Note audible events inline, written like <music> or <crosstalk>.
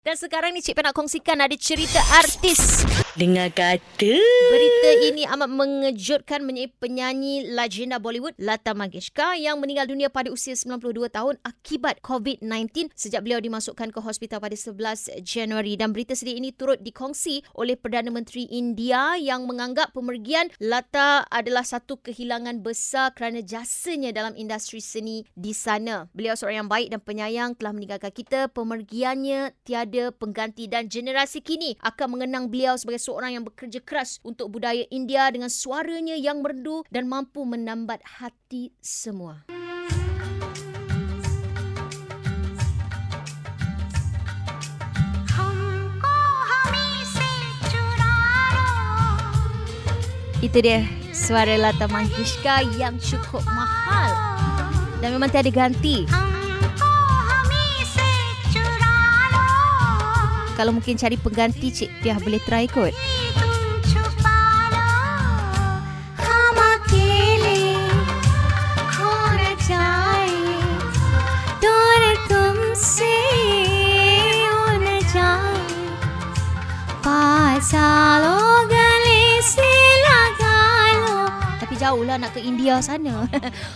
Dan sekarang ni Cik Pen nak kongsikan ada cerita artis. Dengar kata. Berita ini amat mengejutkan mengenai penyanyi legenda Bollywood Lata Mangeshkar yang meninggal dunia pada usia 92 tahun akibat COVID-19 sejak beliau dimasukkan ke hospital pada 11 Januari. Dan berita sedih ini turut dikongsi oleh Perdana Menteri India yang menganggap pemergian Lata adalah satu kehilangan besar kerana jasanya dalam industri seni di sana. Beliau seorang yang baik dan penyayang telah meninggalkan kita. Pemergiannya tiada ada pengganti dan generasi kini akan mengenang beliau sebagai seorang yang bekerja keras untuk budaya India dengan suaranya yang merdu dan mampu menambat hati semua. Itu dia suara Lata Mangeshkar yang cukup mahal dan memang tiada ganti. Kalau mungkin cari pengganti Cik Piah boleh try kot. Tapi jauh lah nak ke India sana. <laughs>